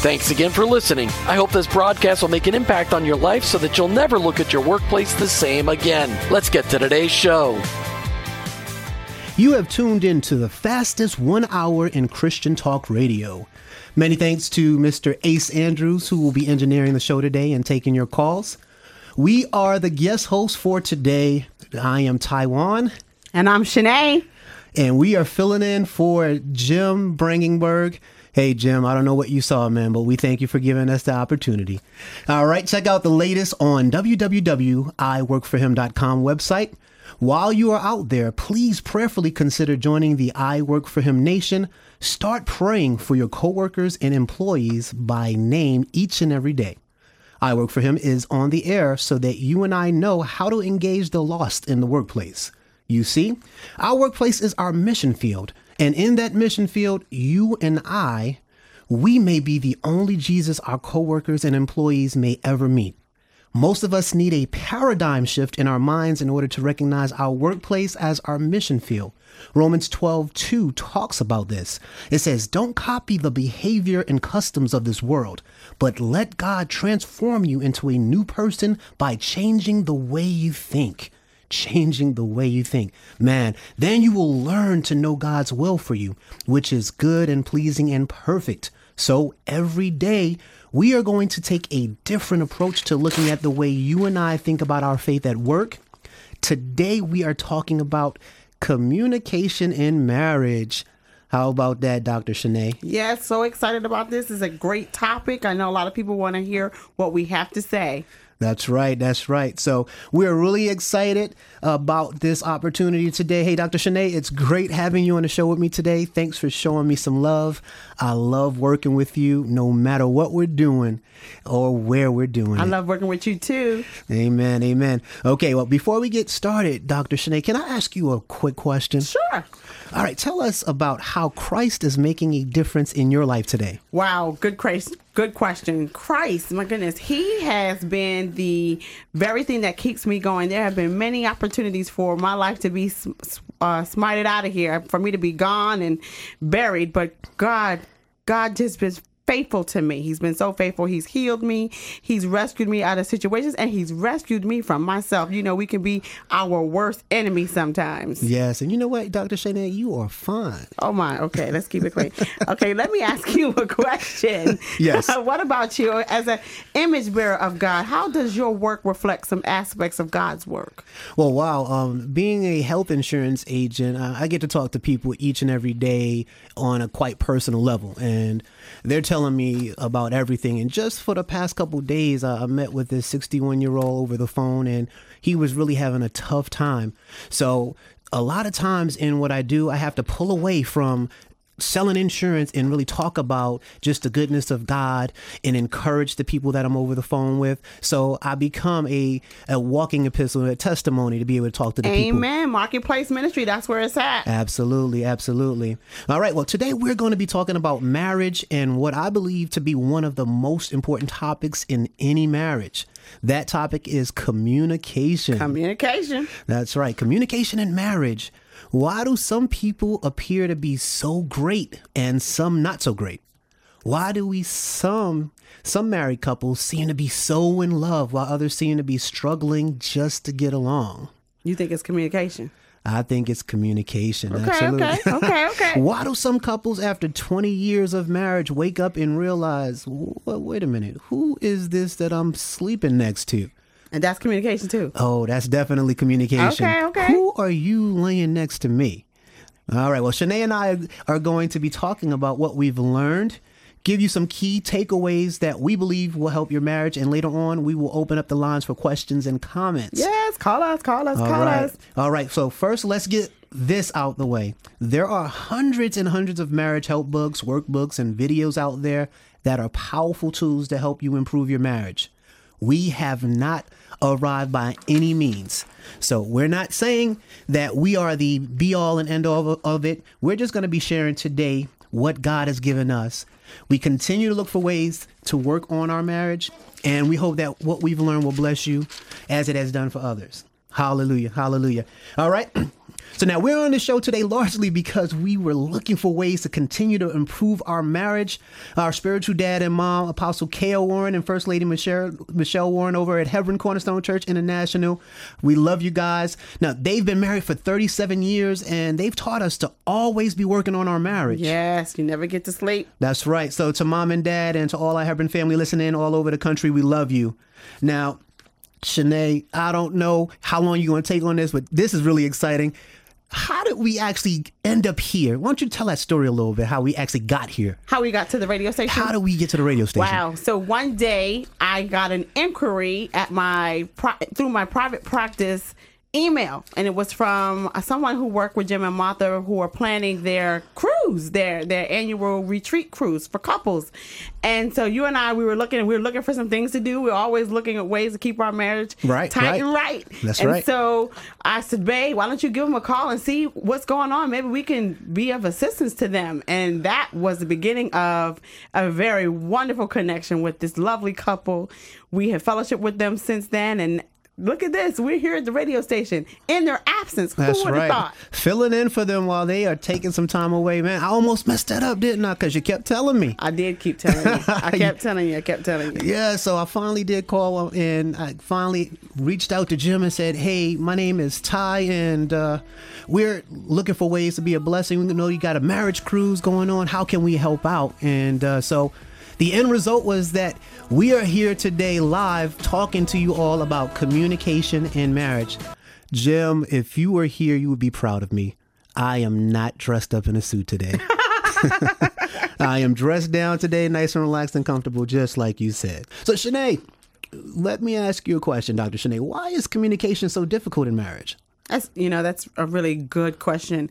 Thanks again for listening. I hope this broadcast will make an impact on your life so that you'll never look at your workplace the same again. Let's get to today's show. You have tuned in to the fastest one hour in Christian talk radio. Many thanks to Mr. Ace Andrews, who will be engineering the show today and taking your calls. We are the guest hosts for today. I am Taiwan. And I'm Shanae. And we are filling in for Jim Brangenberg. Hey, Jim, I don't know what you saw, man, but we thank you for giving us the opportunity. All right, check out the latest on www.iworkforhim.com website. While you are out there, please prayerfully consider joining the I Work for Him Nation. Start praying for your coworkers and employees by name each and every day. I Work for Him is on the air so that you and I know how to engage the lost in the workplace. You see, our workplace is our mission field, and in that mission field, you and I, we may be the only Jesus our coworkers and employees may ever meet. Most of us need a paradigm shift in our minds in order to recognize our workplace as our mission field. Romans 12, 2 talks about this. It says, Don't copy the behavior and customs of this world, but let God transform you into a new person by changing the way you think. Changing the way you think. Man, then you will learn to know God's will for you, which is good and pleasing and perfect. So every day, we are going to take a different approach to looking at the way you and I think about our faith at work. Today, we are talking about communication in marriage. How about that, Dr. Shanae? Yes, so excited about this. It's a great topic. I know a lot of people want to hear what we have to say. That's right. That's right. So we're really excited about this opportunity today. Hey, Dr. Shanae, it's great having you on the show with me today. Thanks for showing me some love. I love working with you no matter what we're doing or where we're doing I it. love working with you too. Amen. Amen. Okay. Well, before we get started, Dr. Shanae, can I ask you a quick question? Sure. All right. Tell us about how Christ is making a difference in your life today. Wow, good Christ, good question. Christ, my goodness, He has been the very thing that keeps me going. There have been many opportunities for my life to be uh, smited out of here, for me to be gone and buried, but God, God just been faithful to me. He's been so faithful. He's healed me. He's rescued me out of situations, and He's rescued me from myself. You know, we can be our worst enemy sometimes. Yes. And you know what, Dr. Shanae, you are fine. Oh my. Okay, let's keep it clean. Okay, let me ask you a question. Yes. what about you as an image bearer of God? How does your work reflect some aspects of God's work? Well, wow. Um, being a health insurance agent, uh, I get to talk to people each and every day on a quite personal level, and they're telling me about everything. And just for the past couple days, I, I met with this 61 year old over the phone, and he was really having a tough time. So, a lot of times in what I do, I have to pull away from selling insurance and really talk about just the goodness of God and encourage the people that I'm over the phone with. So I become a, a walking epistle, a testimony to be able to talk to the people. Amen. Marketplace ministry, that's where it's at. Absolutely, absolutely. All right, well, today we're going to be talking about marriage and what I believe to be one of the most important topics in any marriage. That topic is communication. Communication. That's right, communication in marriage. Why do some people appear to be so great and some not so great? Why do we some some married couples seem to be so in love while others seem to be struggling just to get along? You think it's communication? I think it's communication. Okay, absolutely. okay, okay, okay. Why do some couples after 20 years of marriage wake up and realize, wait a minute, who is this that I'm sleeping next to? And that's communication too. Oh, that's definitely communication. Okay, okay. Who are you laying next to me? All right. Well, Shanae and I are going to be talking about what we've learned, give you some key takeaways that we believe will help your marriage, and later on, we will open up the lines for questions and comments. Yes, call us, call us, All call right. us. All right. So first, let's get this out the way. There are hundreds and hundreds of marriage help books, workbooks, and videos out there that are powerful tools to help you improve your marriage. We have not arrived by any means. So we're not saying that we are the be all and end all of it. We're just going to be sharing today what God has given us. We continue to look for ways to work on our marriage, and we hope that what we've learned will bless you as it has done for others. Hallelujah. Hallelujah. All right. So now we're on the show today largely because we were looking for ways to continue to improve our marriage. Our spiritual dad and mom, Apostle K.O. Warren and First Lady Michelle, Michelle Warren over at Hebron Cornerstone Church International. We love you guys. Now, they've been married for 37 years and they've taught us to always be working on our marriage. Yes, you never get to sleep. That's right. So to mom and dad and to all our Hebron family listening all over the country, we love you. Now, Shanae, I don't know how long you're going to take on this, but this is really exciting. How did we actually end up here? Why don't you tell that story a little bit, how we actually got here? How we got to the radio station? How did we get to the radio station? Wow. So one day I got an inquiry at my through my private practice email and it was from uh, someone who worked with Jim and Martha who were planning their cruise, their their annual retreat cruise for couples. And so you and I we were looking we were looking for some things to do. We are always looking at ways to keep our marriage Right, tight right. and right. That's and right. so I said, "Babe, why don't you give them a call and see what's going on? Maybe we can be of assistance to them." And that was the beginning of a very wonderful connection with this lovely couple. We have fellowship with them since then, and look at this. We're here at the radio station in their absence. That's Who would have right. thought? Filling in for them while they are taking some time away, man. I almost messed that up, didn't I? Because you kept telling me. I did keep telling you. I kept telling you. I kept telling you. Yeah, so I finally did call and I finally reached out to Jim and said, "Hey, my name is Ty, and uh, we're looking for ways to be a blessing. We know you got a marriage cruise going on. How can we help out?" And uh, so. The end result was that we are here today live talking to you all about communication in marriage. Jim, if you were here, you would be proud of me. I am not dressed up in a suit today. I am dressed down today, nice and relaxed and comfortable, just like you said. So, Shanae, let me ask you a question, Dr. Shanae. Why is communication so difficult in marriage? That's you know that's a really good question.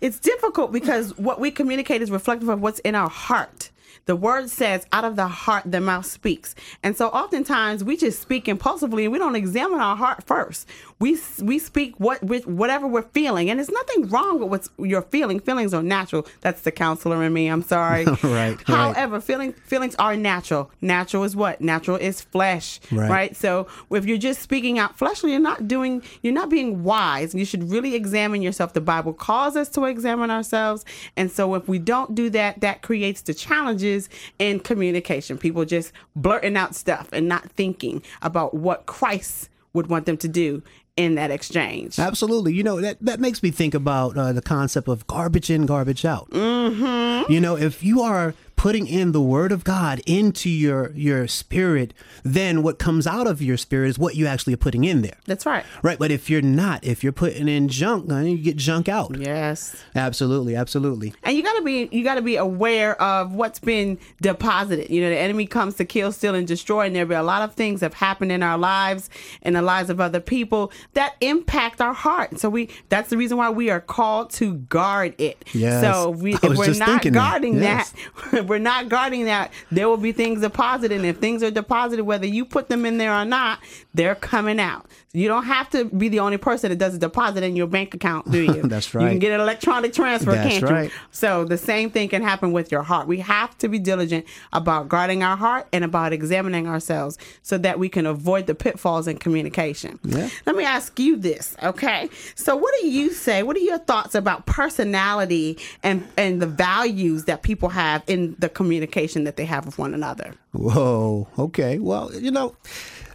It's difficult because what we communicate is reflective of what's in our heart. The word says, "Out of the heart, the mouth speaks," and so oftentimes we just speak impulsively and we don't examine our heart first. We we speak what with whatever we're feeling, and there's nothing wrong with what you're feeling. Feelings are natural. That's the counselor in me. I'm sorry. Right, right. However, feeling feelings are natural. Natural is what? Natural is flesh. Right. right? So if you're just speaking out fleshly, you're not doing, you're not being wise. You should really examine yourself. The Bible calls us to examine ourselves. And so if we don't do that, that creates the challenges in communication. People just blurting out stuff and not thinking about what Christ would want them to do in that exchange. Absolutely. You know, that, that makes me think about uh, the concept of garbage in, garbage out. Mm-hmm. You know, if you are putting in the word of God into your your spirit, then what comes out of your spirit is what you actually are putting in there. That's right. Right. But if you're not, if you're putting in junk, then you get junk out. Yes. Absolutely. Absolutely. and you gotta be you gotta be aware of what's been deposited. You know, the enemy comes to kill, steal, and destroy, and there'll be a lot of things have happened in our lives and the lives of other people that impact our heart. So we that's the reason why we are called to guard it. Yes. So we, if we're not that. guarding Yes. that, if we're not guarding that, there will be things deposited, and if things are deposited, whether you put them in there or not, they're coming out. You don't have to be the only person that does a deposit in your bank account, do you? That's right. You can get an electronic transfer, That's can't right. you? So the same thing can happen with your heart. We have to be diligent about guarding our heart and about examining ourselves so that we can avoid the pitfalls in communication. Yeah. Let me ask you this, okay? So what do you say? What are your thoughts about personality and and the values that people have in the communication that they have with one another? Whoa. Okay. Well, you know,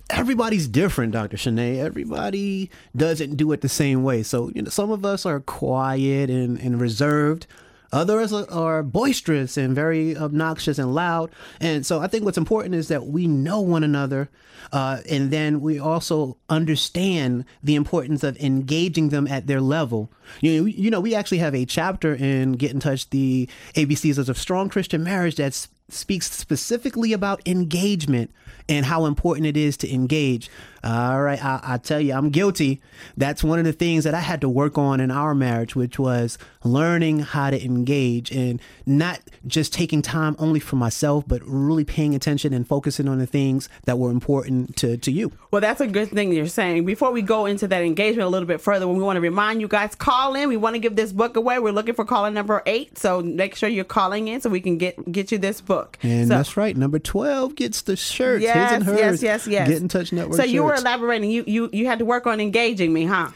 everybody's different, Dr. Shanae. Everybody doesn't do it the same way. So, you know, some of us are quiet and, and reserved. Others are, boisterous and very obnoxious and loud. And so I think what's important is that we know one another. Uh, and then we also understand the importance of engaging them at their level. You know, you know, we actually have a chapter in Get in Touch, the ABCs of Strong Christian Marriage that's speaks specifically about engagement and how important it is to engage. All right, I, I, tell you, I'm guilty. That's one of the things that I had to work on in our marriage, which was learning how to engage and not just taking time only for myself, but really paying attention and focusing on the things that were important to, to you. Well, that's a good thing you're saying. Before we go into that engagement a little bit further, we want to remind you guys call in. We want to give this book away. We're looking for caller number eight, so make sure you're calling in so we can get get you this book. And so, that's right. Number twelve gets the shirts. Yes, his and hers. yes, yes, yes. Get in touch network. So you elaborating. You you you had to work on engaging me, huh?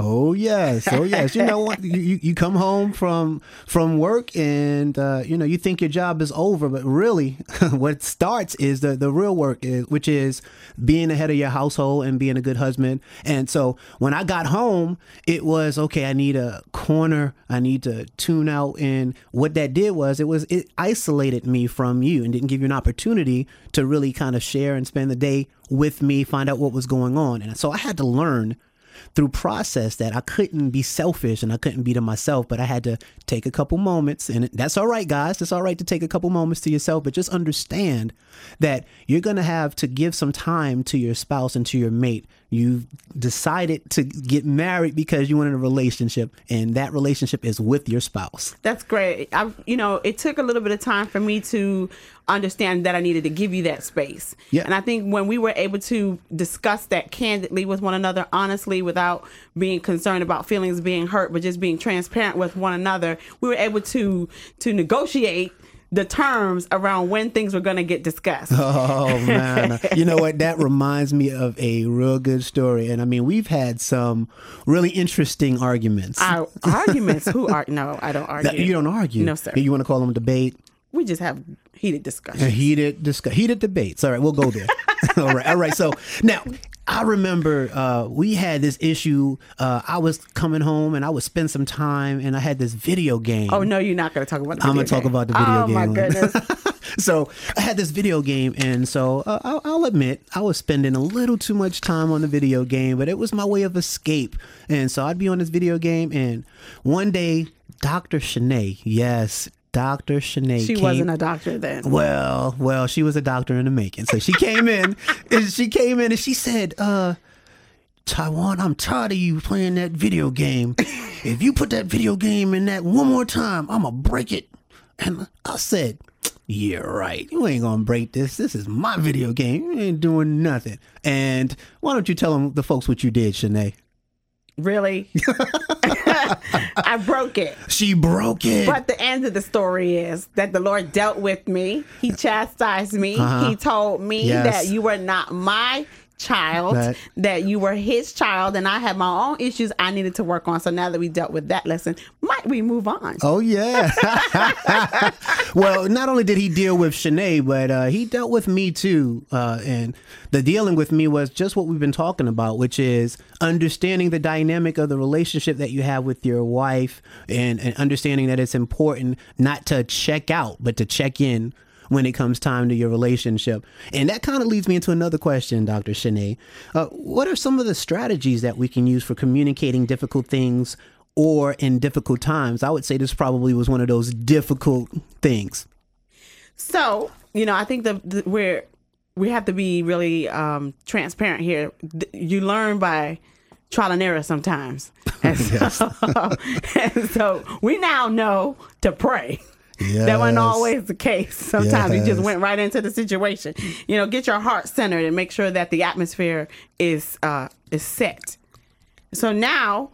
Oh yes, oh yes. You know what? You, you you come home from from work and uh, you know you think your job is over, but really, what starts is the the real work, is, which is being the head of your household and being a good husband. And so when I got home, it was okay. I need a corner. I need to tune out. And what that did was it was it isolated me from you and didn't give you an opportunity to really kind of share and spend the day with me, find out what was going on. And so I had to learn through process that I couldn't be selfish and I couldn't be to myself, but I had to take a couple moments. And that's all right, guys. It's all right to take a couple moments to yourself, but just understand that you're going to have to give some time to your spouse and to your mate. You decided to get married because you wanted a relationship, and that relationship is with your spouse. That's great. I, you know, it took a little bit of time for me to understand that I needed to give you that space. Yeah. And I think when we were able to discuss that candidly with one another, honestly, without being concerned about feelings being hurt, but just being transparent with one another, we were able to to negotiate the terms around when things were going to get discussed. Oh man, you know what? That reminds me of a real good story, and I mean, we've had some really interesting arguments. Our arguments? Who are? No, I don't argue. you don't argue. No, sir. You want to call them debate? We just have heated A discussions. heated discuss, heated debates. All right, we'll go there. all right, all right. So now I remember uh, we had this issue. Uh, I was coming home and I would spend some time, and I had this video game. Oh no, you're not going to talk about. The I'm gonna talk about the video oh, game. Oh my goodness. so I had this video game, and so uh, I'll, I'll admit I was spending a little too much time on the video game, but it was my way of escape. And so I'd be on this video game, and one day, Dr. Shanae, yes, Dr. Shanae, She came, wasn't a doctor then. well, well, she was a doctor in the making. So she came in, and she came in, and she said, "Uh, Taiwan, I'm tired of you playing that video game. If you put that video game in that one more time, I'ma break it." And I said, "Yeah, right. You ain't gonna break this. This is my video game. You ain't doing nothing." And why don't you tell them the folks what you did, Shanae? Really? I broke it. She broke it. But the end of the story is that the Lord dealt with me. He chastised me. Uh-huh. He told me Yes. that you were not my child, That- that you were his child, and I had my own issues I needed to work on. So now that we dealt with that lesson, might we move on? Oh yeah. well, not only did he deal with Shanae, but uh, he dealt with me too. Uh, and the dealing with me was just what we've been talking about, which is understanding the dynamic of the relationship that you have with your wife, and, and understanding that it's important not to check out, but to check in when it comes time to your relationship. And that kind of leads me into another question, Dr. Shanae. Uh, what are some of the strategies that we can use for communicating difficult things or in difficult times? I would say this probably was one of those difficult things. So, you know, I think that the, we're we have to be really um, transparent here. You learn by trial and error sometimes, and, so, and so we now know to pray. That wasn't always the case. Sometimes you just went right into the situation. You know, get your heart centered and make sure that the atmosphere is uh, is set. So now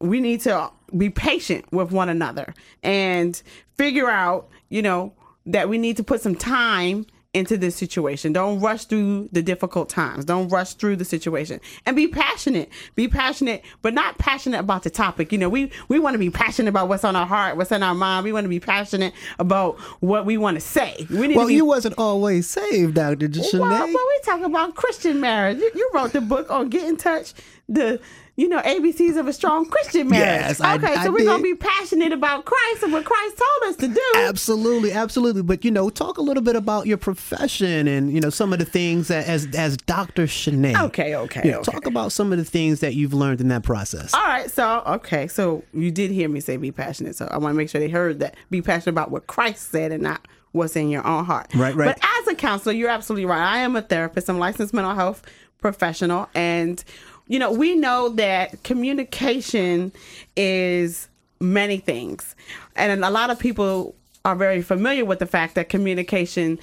we need to be patient with one another and figure out, you know, that we need to put some time into this situation. Don't rush through the difficult times. Don't rush through the situation. And be passionate. Be passionate, but not passionate about the topic. You know, we we want to be passionate about what's on our heart, what's in our mind. We want to be passionate about what we want to say. We need Well, to be you wasn't always saved, Dr. well, Shanae. well, we talk about Christian marriage. You, you wrote the book on Get in Touch, the you know, ABCs of a strong Christian marriage. Yes, I- okay, I so we're gonna be passionate about Christ and what Christ told us to do. Absolutely, absolutely. But you know, talk a little bit about your profession and you know some of the things that as as Dr. Shanae. Okay, okay, You know, okay. Talk about some of the things that you've learned in that process. All right, so okay, so you did hear me say be passionate. So I want to make sure they heard that. Be passionate about what Christ said and not what's in your own heart. Right, right. But as a counselor, you're absolutely right. I am a therapist. I'm a licensed mental health professional, and you know we know that communication is many things, and a lot of people are very familiar with the fact that communication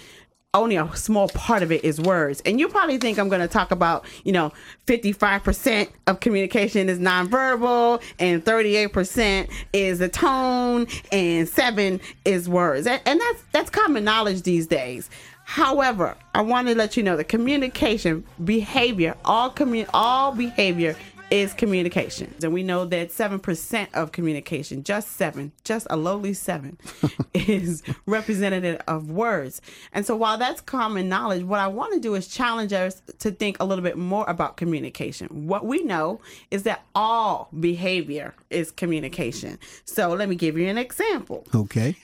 only a small part of it is words. And you probably think I'm going to talk about, you know, 55% of communication is nonverbal and 38% is the tone and 7 is words. And, and that's that's common knowledge these days. However, I want to let you know that communication, behavior, all commu- all behavior is communication. And we know that 7% of communication, just 7, just a lowly 7 is representative of words. And so while that's common knowledge, what I want to do is challenge us to think a little bit more about communication. What we know is that all behavior is communication. So let me give you an example Okay.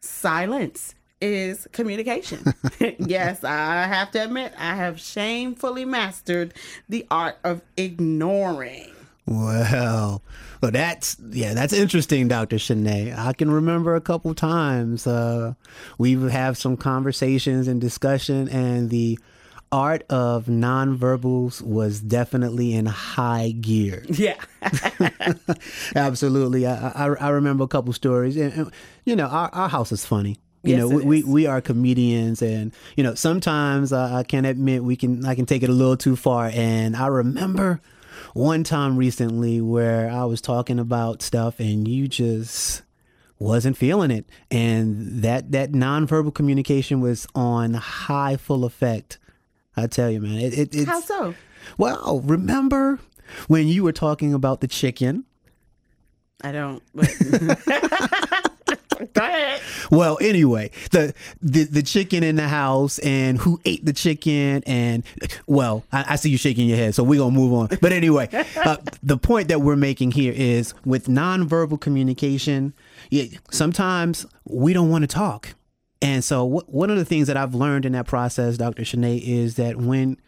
silence is communication. yes, I have to admit, I have shamefully mastered the art of ignoring. Well, well, that's yeah, that's interesting, Doctor Shanae. I can remember a couple times uh, we would have some conversations and discussion, and the art of nonverbals was definitely in high gear. Yeah. Absolutely, I, I I remember a couple stories, and, and, you know, our, our house is funny. You Yes, know, it we, is. we we are comedians, and you know, sometimes uh, I can admit we can I can take it a little too far. And I remember one time recently where I was talking about stuff, and you just wasn't feeling it, and that that nonverbal communication was on high full effect. I tell you, man, it, it it's How so? well. Remember when you were talking about the chicken? I don't. But... Go ahead. Well, anyway, the, the the chicken in the house and who ate the chicken and well, I, I see you shaking your head, so we're gonna move on. But anyway, uh, the point that we're making here is with nonverbal communication, yeah, sometimes we don't want to talk, and so what, one of the things that I've learned in that process, Dr. Shanae, is that when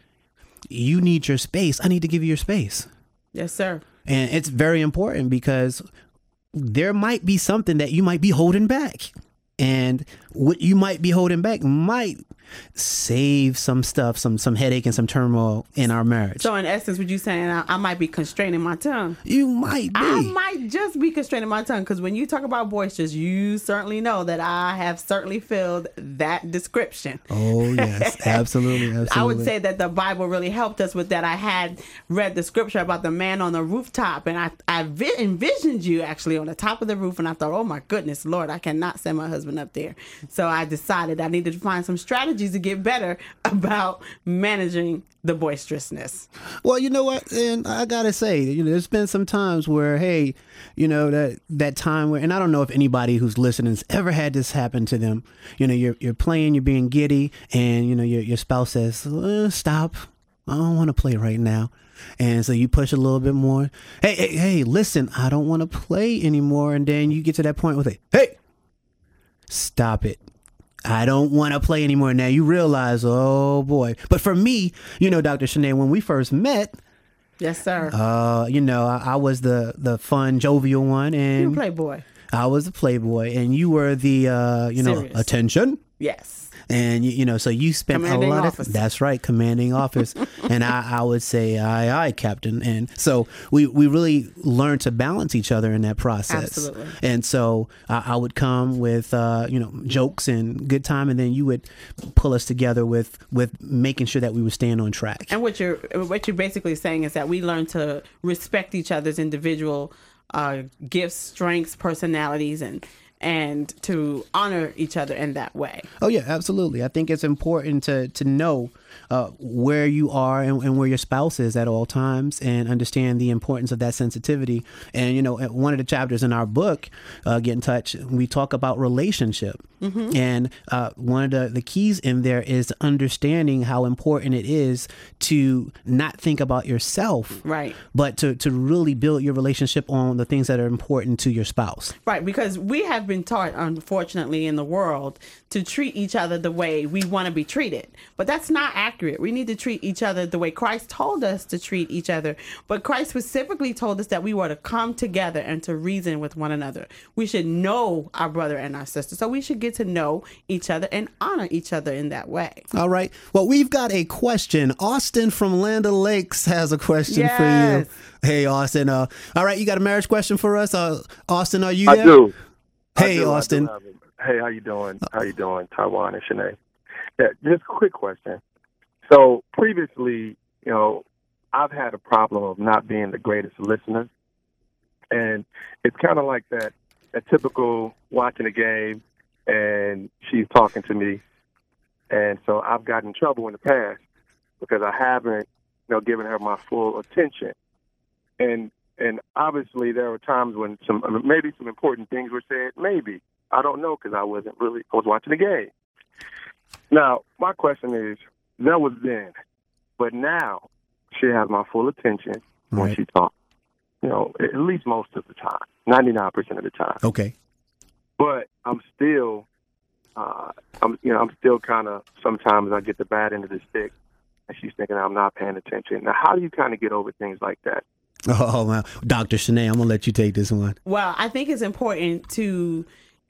you need your space, I need to give you your space. Yes, sir. And it's very important because there might be something that you might be holding back. And what you might be holding back might save some stuff, some some headache and some turmoil in our marriage. So, in essence, what you saying? I, I might be constraining my tongue. you might be. I might just be constraining my tongue because when you talk about boisterous, you certainly know that I have certainly filled that description. oh yes, absolutely, absolutely. I would say that the Bible really helped us with that. I had read the scripture about the man on the rooftop, and I I vi- envisioned you actually on the top of the roof, and I thought, oh my goodness, Lord, I cannot send my husband up there. So I decided I needed to find some strategies to get better about managing the boisterousness. Well, you know what, and I gotta say, you know, there's been some times where, hey, you know that that time where, and I don't know if anybody who's listening's ever had this happen to them. You know, you're you're playing, you're being giddy, and you know your your spouse says, uh, "Stop, I don't want to play right now," and so you push a little bit more. Hey, hey, hey, listen, I don't want to play anymore, and then you get to that point with it. Hey, stop it. I don't want to play anymore. Now you realize, oh boy. But for me, you know, Dr. Shanae, when we first met, Yes, sir. uh, you know, I, I was the the fun, jovial one, you and playboy. I was the playboy, and you were the uh, you know, attention. Yes. And you, you know, so you spent Commanding a lot officer. of that's right, commanding office, and I, I would say aye aye, captain. And so we we really learned to balance each other in that process. Absolutely. And so I, I would come with uh, you know jokes and good time, and then you would pull us together with with making sure that we were staying on track. And what you're what you're basically saying is that we learn to respect each other's individual uh, gifts, strengths, personalities, and and to honor each other in that way. Oh yeah, absolutely. I think it's important to to know, uh, where you are and, and, where your spouse is at all times and understand the importance of that sensitivity. And, you know, one of the chapters in our book, uh, Get in Touch, we talk about relationship. Mm-hmm. And uh, one of the, the keys in there is understanding how important it is to not think about yourself, right? But to, to really build your relationship on the things that are important to your spouse, right? Because we have been taught, unfortunately, in the world to treat each other the way we want to be treated, but that's not accurate. We need to treat each other the way Christ told us to treat each other. But Christ specifically told us that we were to come together and to reason with one another. We should know our brother and our sister, so we should get to know each other and honor each other in that way. All right. Well, we've got a question. Austin from Land Lakes has a question yes. for you. Hey, Austin. Uh, all right, you got a marriage question for us? Uh, Austin, are you there? I do. Hey, I do, Austin. Hey, how you doing? How you doing, Taiwan and Shanae? Yeah, just a quick question. So previously, you know, I've had a problem of not being the greatest listener, and it's kind of like that, that typical watching a game and she's talking to me. And so I've gotten in trouble in the past because I haven't, you know, given her my full attention. And and obviously there were times when some maybe some important things were said. Maybe I don't know because I wasn't really I was watching the game. Now my question is that was then, but now she has my full attention right. when she talks. You know, at least most of the time, ninety nine percent of the time. Okay. But I'm still, uh, I'm you know, I'm still kind of. Sometimes I get the bad end of the stick, and she's thinking I'm not paying attention. Now, how do you kind of get over things like that? Oh, well, Dr. Shanae, I'm gonna let you take this one. Well, I think it's important to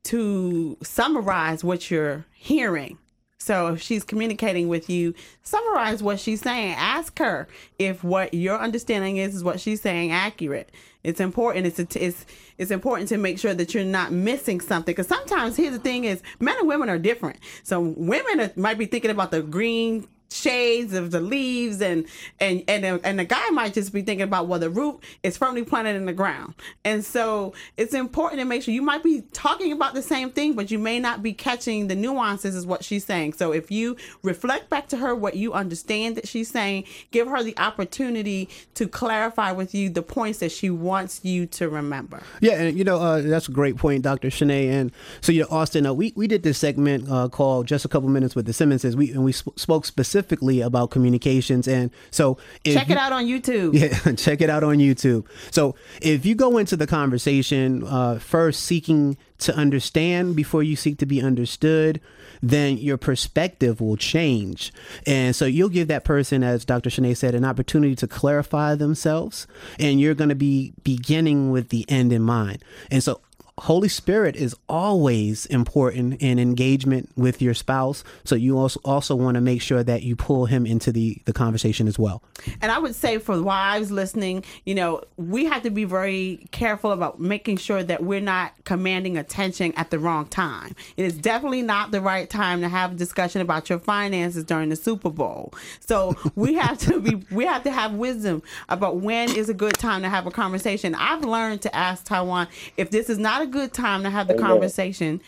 to summarize what you're hearing. So if she's communicating with you, summarize what she's saying. Ask her if what your understanding is is what she's saying accurate. It's important. It's it's it's important to make sure that you're not missing something. Because sometimes here's the thing: is men and women are different. So women are, might be thinking about the green shades of the leaves and and and and the guy might just be thinking about well the root is firmly planted in the ground. And so it's important to make sure you might be talking about the same thing but you may not be catching the nuances is what she's saying. So if you reflect back to her what you understand that she's saying give her the opportunity to clarify with you the points that she wants you to remember. Yeah and you know uh, that's a great point dr Shanae. And so you know austin uh, we, we did this segment uh, called just a couple minutes with the simmonses we and we sp- spoke specifically specifically about communications. And so check it out on YouTube. Yeah, check it out on YouTube. So if you go into the conversation uh, first seeking to understand before you seek to be understood, then your perspective will change. And so you'll give that person, as Dr. Shanae said, an opportunity to clarify themselves. And you're going to be beginning with the end in mind. And so Holy Spirit is always important in engagement with your spouse. So you also also want to make sure that you pull him into the the conversation as well. And I would say for wives listening, you know, we have to be very careful about making sure that we're not commanding attention at the wrong time. It is definitely not the right time to have a discussion about your finances during the Super Bowl. So we have to be we have to have wisdom about when is a good time to have a conversation. I've learned to ask Taiwan if this is not a good time to have the Amen. conversation,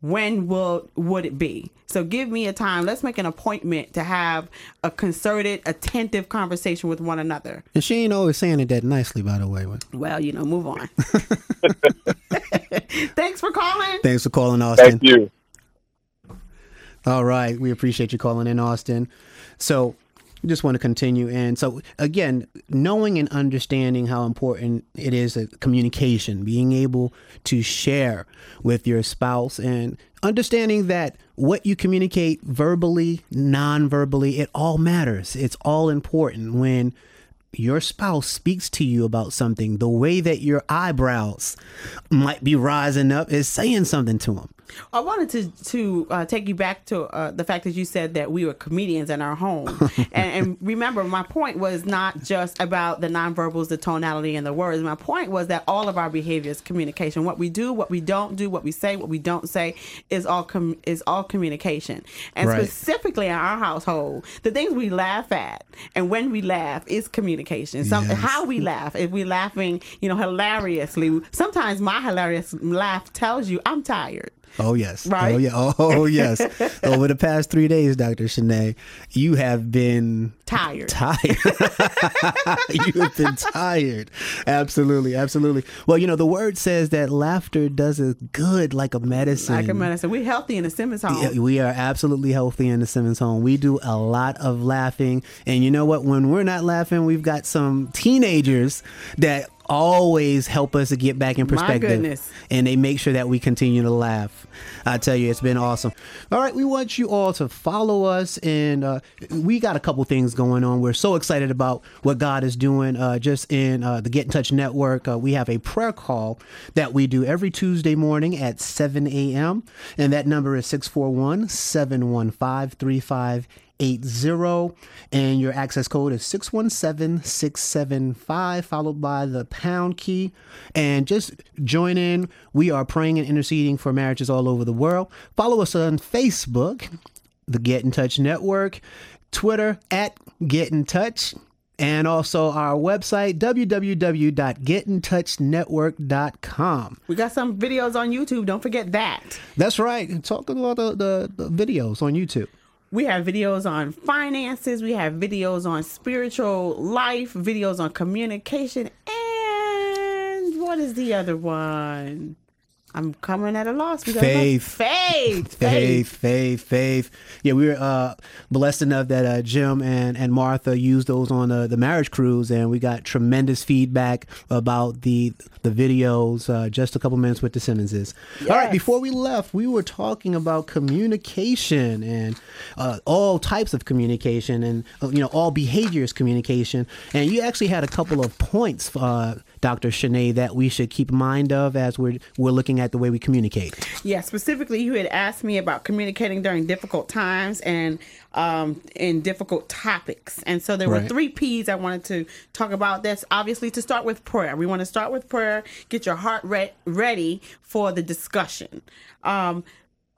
when will would it be? So give me a time. Let's make an appointment to have a concerted, attentive conversation with one another. And she ain't always saying it that nicely, by the way. Well, you know, move on. Thanks for calling. Thanks for calling, Austin. Thank you. All right, we appreciate you calling in, Austin. So just want to continue. And so, again, knowing and understanding how important it is a communication, being able to share with your spouse, and understanding that what you communicate verbally, non verbally, it all matters. It's all important when your spouse speaks to you about something, the way that your eyebrows might be rising up is saying something to them. I wanted to to uh, take you back to uh, the fact that you said that we were comedians in our home, and, and, remember, my point was not just about the nonverbals, the tonality, and the words. My point was that all of our behavior is communication. What we do, what we don't do, what we say, what we don't say, is all com- is all communication. And right. specifically in our household, the things we laugh at and when we laugh is communication. Some yes. how we laugh. If we're laughing, you know, hilariously, sometimes my hilarious laugh tells you I'm tired. Oh yes. Oh, right? Oh yeah. Oh, oh yes. Over the past three days, Dr. Shanae, you have been Tired. tired. you have been tired. Absolutely. Absolutely. Well, you know, the word says that laughter does us good like a medicine. Like a medicine. We're healthy in the Simmons home. Yeah, we are absolutely healthy in the Simmons home. We do a lot of laughing. And you know what? When we're not laughing, we've got some teenagers that always help us to get back in perspective. And they make sure that we continue to laugh. I tell you, it's been awesome. All right, we want you all to follow us. And uh, we got a couple things going on. We're so excited about what God is doing uh, just in uh, the Get in Touch Network. Uh, we have a prayer call that we do every Tuesday morning at 7 a.m. And that number is 641 715 3580. And your access code is 617 675, followed by the pound key. And just join in. We are praying and interceding for marriages all over the world. Follow us on Facebook, the Get in Touch Network, Twitter at Get in Touch. And also our website, www.getintouchnetwork.com. We got some videos on YouTube. Don't forget that. That's right. Talk about the, the, the videos on YouTube. We have videos on finances. We have videos on spiritual life, videos on communication. And what is the other one? I'm coming at a loss. We gotta Faith. Faith. Faith, faith, faith. Yeah, we were uh, blessed enough that uh, Jim and, and Martha used those on uh, the marriage cruise, and we got tremendous feedback about the the videos. Uh, just a couple minutes with the Simmonses. All right, before we left, we were talking about communication and uh, all types of communication, and uh, you know all behaviors communication. And you actually had a couple of points, uh, Dr. Shanae, that we should keep mind of as we're we're looking at the way we communicate. Yeah, specifically, you had asked me about communicating during difficult times and um, in difficult topics. And so there were Right. three P's I wanted to talk about. That's obviously to start with prayer. We want to start with prayer, get your heart re- ready for the discussion. Um,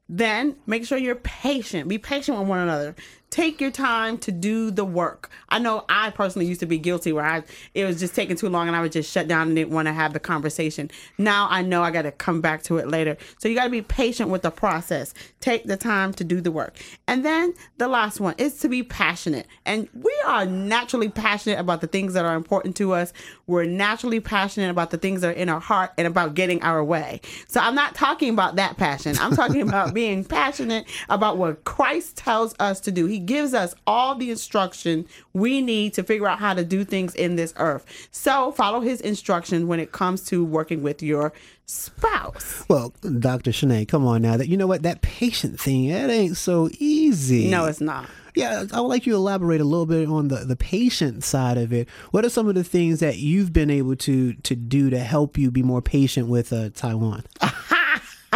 then make sure you're patient. Be patient with one another. Take your time to do the work. I know I personally used to be guilty where I it was just taking too long and I would just shut down and didn't want to have the conversation. Now I know I got to come back to it later. So you got to be patient with the process. Take the time to do the work. And then the last one is to be passionate. And we are naturally passionate about the things that are important to us. We're naturally passionate about the things that are in our heart and about getting our way. So I'm not talking about that passion. I'm talking about being passionate about what Christ tells us to do. He gives us all the instruction we need to figure out how to do things in this earth. So follow his instruction when it comes to working with your spouse. Well, Dr. Shanae, come on now. That you know what that patient thing, that ain't so easy. No, it's not. Yeah, I would like you to elaborate a little bit on the, the patient side of it. What are some of the things that you've been able to to do to help you be more patient with uh, Taiwan?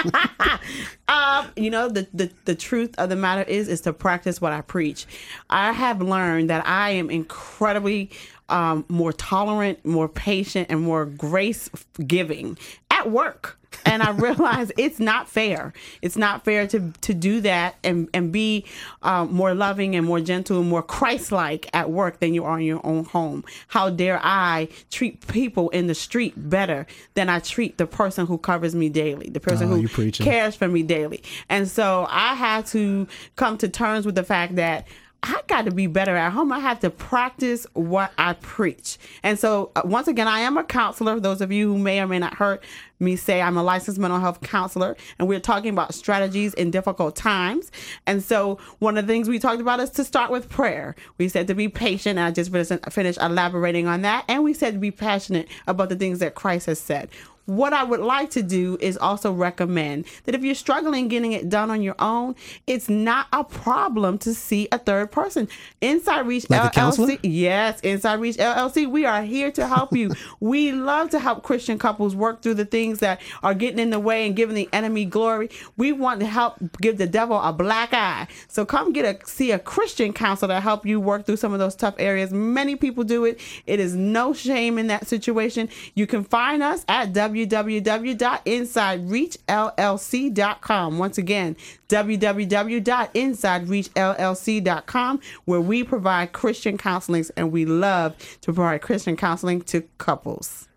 Um, you know, the, the the truth of the matter is is to practice what I preach. I have learned that I am incredibly um, more tolerant, more patient, and more grace giving at work. And I realize it's not fair. It's not fair to to do that and and be um, more loving and more gentle and more Christ-like at work than you are in your own home. How dare I treat people in the street better than I treat the person who covers me daily, the person Oh, who cares for me daily. And so I had to come to terms with the fact that I got to be better at home. I have to practice what I preach. And so, uh, once again, I am a counselor. Those of you who may or may not heard me say I'm a licensed mental health counselor, and we're talking about strategies in difficult times. And so, one of the things we talked about is to start with prayer. We said to be patient, and I just finished, finished elaborating on that. And we said to be passionate about the things that Christ has said. What I would like to do is also recommend that if you're struggling getting it done on your own, it's not a problem to see a third person. Inside Reach Like? LLC, yes, Inside Reach LLC, we are here to help you. we love to help Christian couples work through the things that are getting in the way and giving the enemy glory. We want to help give the devil a black eye. So come get a see a Christian counselor to help you work through some of those tough areas. Many people do it. It is no shame in that situation. You can find us at www.insidereachllc.com. Once again, www.insidereachllc.com, where we provide Christian counseling and we love to provide Christian counseling to couples.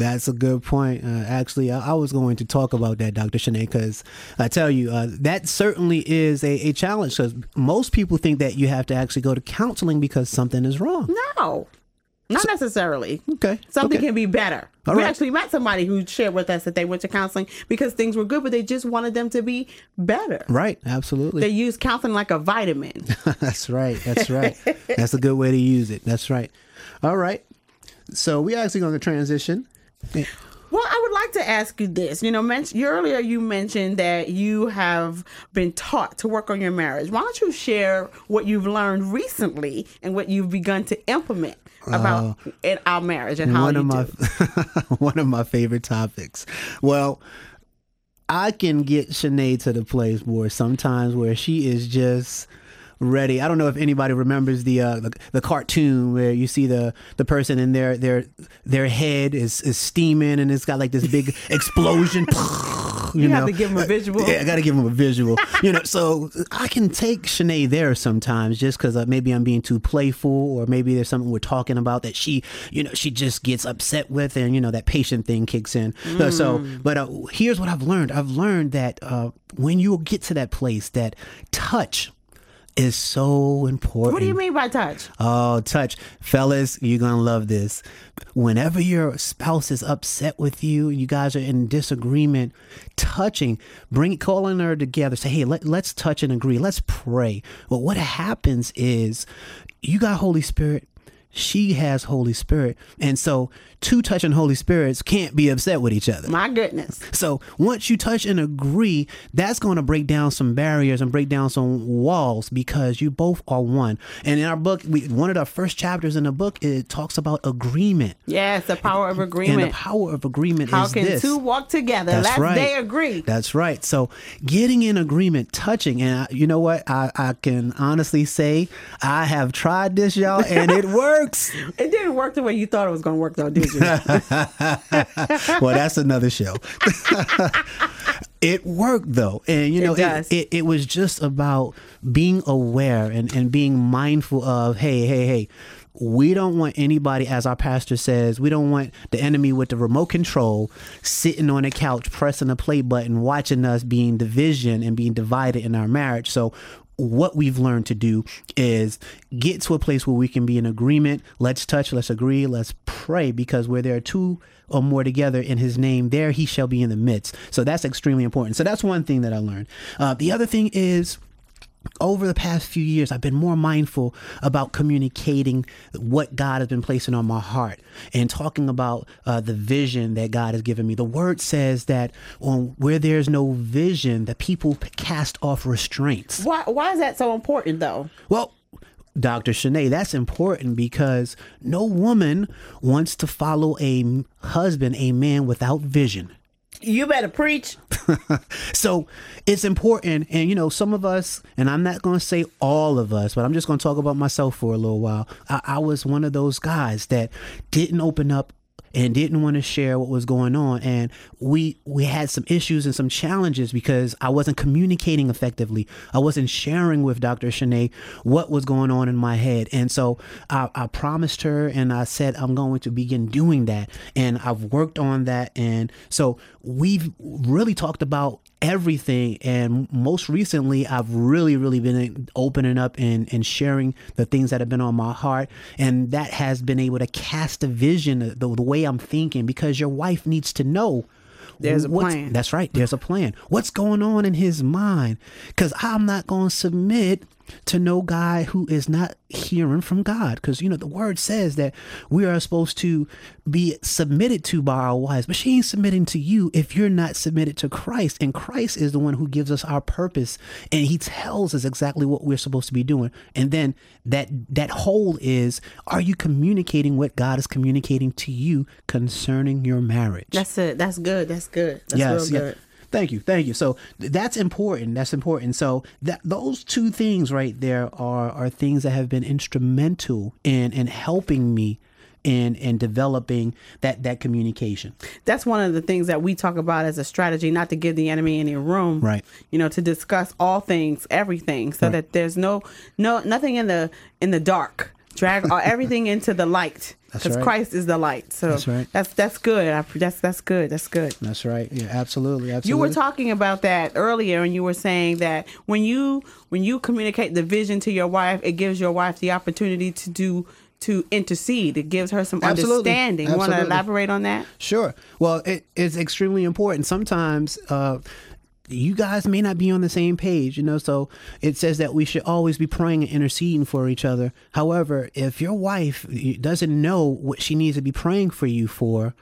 That's a good point. Uh, actually, I, I, was going to talk about that, Dr. Shanae, because I tell you, uh, that certainly is a, a challenge because most people think that you have to actually go to counseling because something is wrong. No. Not so, necessarily. Okay. Something okay. can be better. All we right. actually met somebody who shared with us that they went to counseling because things were good, but they just wanted them to be better. Right. Absolutely. They use counseling like a vitamin. That's right. That's right. That's a good way to use it. That's right. All right. So we actually going to transition. Well, I would like to ask you this. You know, mention, earlier you mentioned that you have been taught to work on your marriage. Why don't you share what you've learned recently and what you've begun to implement about uh, in our marriage and how one of my do? one of my favorite topics. Well, I can get Shanae to the place where sometimes where she is just ready. I don't know if anybody remembers the, uh, the the, cartoon where you see the the person and their their their head is is steaming and it's got like this big explosion. You, you know? have to give him a visual. Yeah, I got to give him a visual. you know, so I can take Shanae there sometimes just because uh, maybe I'm being too playful, or maybe there's something we're talking about that she, you know, she just gets upset with, and you know that patient thing kicks in. Mm. So, but uh, here's what I've learned. I've learned that uh, when you get to that place, that touch is so important. What do you mean by touch? Oh, touch. Fellas, you're going to love this. Whenever your spouse is upset with you, you guys are in disagreement, touching, bring calling her together, say, hey, let, let's touch and agree. Let's pray. Well, what happens is you got Holy Spirit, she has Holy Spirit. And so two touching Holy Spirits can't be upset with each other. My goodness. So once you touch and agree, that's going to break down some barriers and break down some walls because you both are one. And in our book, we, one of the first chapters in the book, it talks about agreement. Yes, the power of agreement. And the power of agreement How is can this. two walk together? That's Let's right. they agree. That's right. So getting in agreement, touching, and I, you know what? I, I can honestly say I have tried this, y'all, and it works. it didn't work the way you thought it was going to work, though, did you? well, that's another show. it worked though, and you know, it, it, it, it was just about being aware and and being mindful of, hey, hey, hey we don't want anybody, as our pastor says, we don't want the enemy with the remote control sitting on a couch pressing a play button, watching us being division and being divided in our marriage. So what we've learned to do is get to a place where we can be in agreement. Let's touch, let's agree, let's pray, because where there are two or more together in his name, there he shall be in the midst. So that's extremely important. So that's one thing that I learned. Uh, the other thing is, over the past few years, I've been more mindful about communicating what God has been placing on my heart and talking about uh, the vision that God has given me. The word says that on where there's no vision, that people cast off restraints. Why, why is that so important, though? Well, Dr. Shanae, that's important because no woman wants to follow a husband, a man without vision. You better preach. so it's important. And, you know, some of us, and I'm not going to say all of us, but I'm just going to talk about myself for a little while. I, I was one of those guys that didn't open up and didn't want to share what was going on and we we had some issues and some challenges because I wasn't communicating effectively. I wasn't sharing with Dr. Shanae what was going on in my head. And so I, I promised her and I said I'm going to begin doing that. And I've worked on that. And so we've really talked about everything. And most recently, I've really, really been opening up and, and sharing the things that have been on my heart. And that has been able to cast a vision, the, the way I'm thinking, because your wife needs to know. There's a plan. That's right. There's a plan. What's going on in his mind? Because I'm not going to submit to no guy who is not hearing from God. Because, you know, the word says that we are supposed to be submitted to by our wives, but she ain't submitting to you if you're not submitted to Christ. And Christ is the one who gives us our purpose and he tells us exactly what we're supposed to be doing. And then that that whole is are you communicating what God is communicating to you concerning your marriage? That's it. That's good. That's good. That's yes, real good. Yeah. Thank you, thank you. So that's important. That's important. So that those two things right there are are things that have been instrumental in in helping me in in developing that that communication. That's one of the things that we talk about as a strategy, not to give the enemy any room. Right. You know, to discuss all things, everything, so right. that there's no no nothing in the in the dark drag all, everything into the light That's because right. Christ is the light. So That's right. That's that's good. I, that's that's good. That's good. That's right. Yeah, absolutely. Absolutely. You were talking about that earlier, and you were saying that when you when you communicate the vision to your wife, it gives your wife the opportunity to do to intercede. It gives her some Absolutely. understanding. You want to elaborate on that? Sure. Well, it, it's extremely important. Sometimes uh, you guys may not be on the same page, you know, so it says that we should always be praying and interceding for each other. However, if your wife doesn't know what she needs to be praying for you for,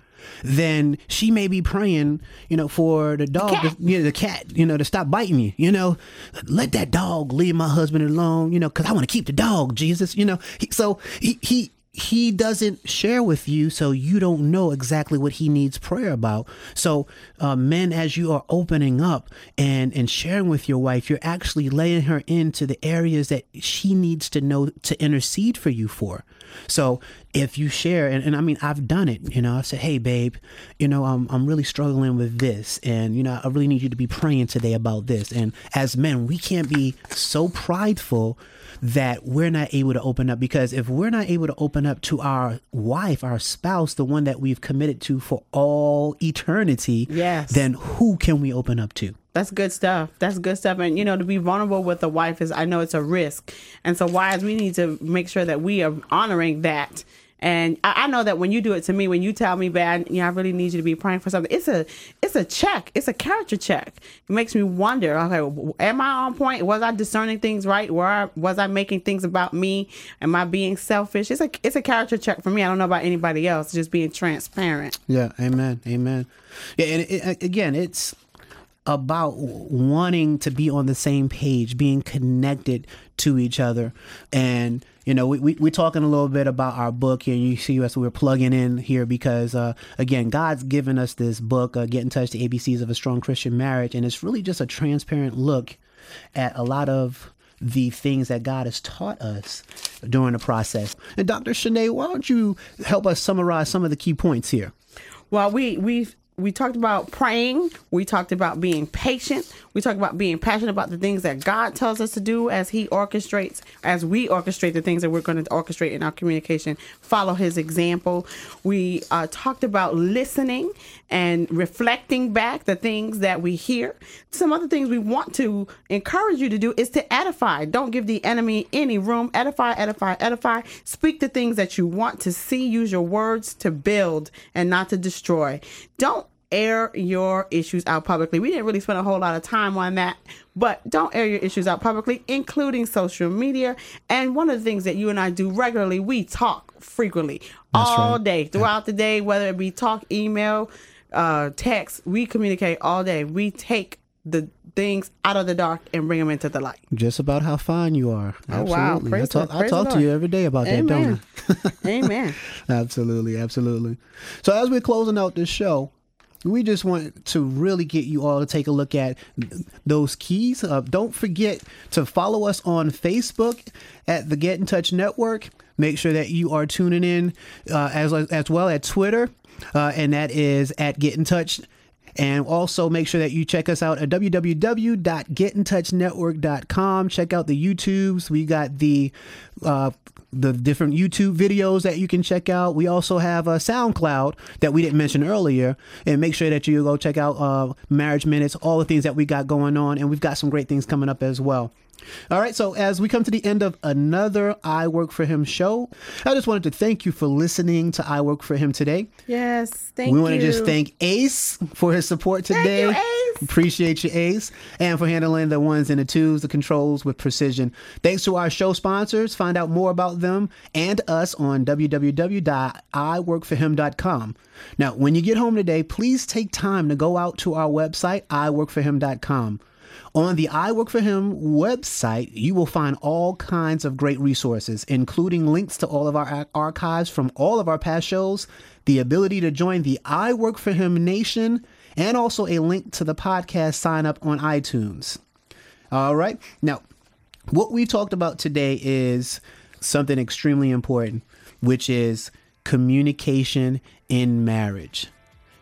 then she may be praying, you know, for the dog, cat. to- you know, the cat, you know, to stop biting you. You know, let that dog leave my husband alone. You know, because I want to keep the dog, Jesus. You know, he, so he he he doesn't share with you, so you don't know exactly what he needs prayer about. So, uh, men, as you are opening up and and sharing with your wife, you're actually laying her into the areas that she needs to know to intercede for you for. So if you share, and, and I mean, I've done it, you know, I've said, hey, babe, you know, I'm, I'm really struggling with this. And, you know, I really need you to be praying today about this. And as men, we can't be so prideful that we're not able to open up because if we're not able to open up to our wife, our spouse, the one that we've committed to for all eternity, Yes. then who can we open up to? That's good stuff. That's good stuff. And you know, to be vulnerable with a wife is I know it's a risk. And so wives, we need to make sure that we are honoring that. And I, I know that when you do it to me, when you tell me, "Bad, you know, I really need you to be praying for something," it's a, it's a check. It's a character check. It makes me wonder. Okay, am I on point? Was I discerning things right? Were I, was I making things about me? Am I being selfish? It's a, it's a character check for me. I don't know about anybody else. Just being transparent. Yeah, amen, amen. Yeah, and it, again, it's about wanting to be on the same page, being connected to each other, and you know, we, we we're talking a little bit about our book here. You see us, we're plugging in here because uh, again, God's given us this book, uh, "Get in Touch: The ABCs of a Strong Christian Marriage," and it's really just a transparent look at a lot of the things that God has taught us during the process. And Dr. Shanae, why don't you help us summarize some of the key points here? Well, we we we talked about praying. We talked about being patient. We talked about being passionate about the things that God tells us to do as He orchestrates, as we orchestrate the things that we're going to orchestrate in our communication. Follow His example. We uh, talked about listening and reflecting back the things that we hear. Some other things we want to encourage you to do is to edify. Don't give the enemy any room. Edify, edify, edify. Speak the things that you want to see. Use your words to build and not to destroy. Don't air your issues out publicly. We didn't really spend a whole lot of time on that, but don't air your issues out publicly, including social media. And one of the things that you and I do regularly, we talk frequently all right. day throughout the day, whether it be talk, email, uh, text, we communicate all day. We take the things out of the dark and bring them into the light. Just about how fine you are. Oh, wow. Absolutely. Praise I talk, I talk to you every day about that, don't Amen. Amen. Absolutely, absolutely. So as we're closing out this show, we just want to really get you all to take a look at those keys. Uh, don't forget to follow us on Facebook at the Get in Touch Network. Make sure that you are tuning in uh, as as well at Twitter, uh, and that is at Get in Touch. And also make sure that you check us out at www.getintouchnetwork.com. Check out the YouTubes. We got the uh, the different YouTube videos that you can check out. We also have a SoundCloud that we didn't mention earlier. And make sure that you go check out uh, Marriage Minutes, all the things that we got going on. And we've got some great things coming up as well. All right, so as we come to the end of another I Work for Him show, I just wanted to thank you for listening to I Work for Him today. Yes. Thank we you. We want to just thank Ace for his support today. you, Ace. Appreciate you, Ace, and for handling the ones and the twos, the controls with precision. Thanks to our show sponsors. Find out more about them and us on www.iworkforhim.com. Now, when you get home today, please take time to go out to our website, iworkforhim.com. On the I Work for Him website, you will find all kinds of great resources, including links to all of our archives from all of our past shows, the ability to join the I Work for Him Nation, and also a link to the podcast sign up on iTunes. All right. Now, what we talked about today is something extremely important, which is communication in marriage.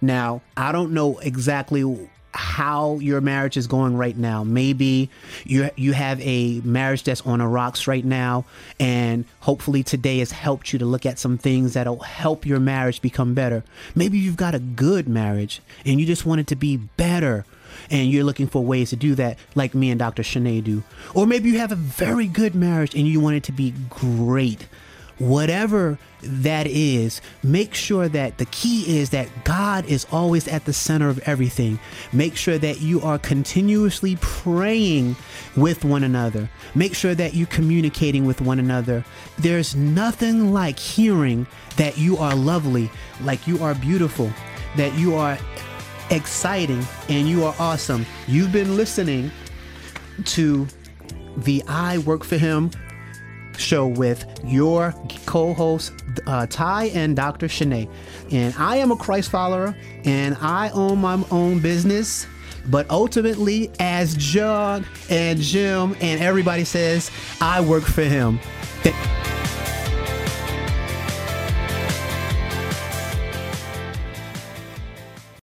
Now, I don't know exactly how your marriage is going right now. Maybe you you have a marriage that's on the rocks right now, and hopefully today has helped you to look at some things that'll help your marriage become better. Maybe you've got a good marriage and you just want it to be better and you're looking for ways to do that, like me and Dr. Shanae do. Or maybe you have a very good marriage and you want it to be great. Whatever that is, make sure that the key is that God is always at the center of everything. Make sure that you are continuously praying with one another. Make sure that you're communicating with one another. There's nothing like hearing that you are lovely, like you are beautiful, that you are exciting, and you are awesome. You've been listening to the I Work for Him show with your co-host uh, Ty and Dr. Shanae. And I am a Christ follower and I own my own business. But ultimately, as John and Jim and everybody says, I work for him. Th-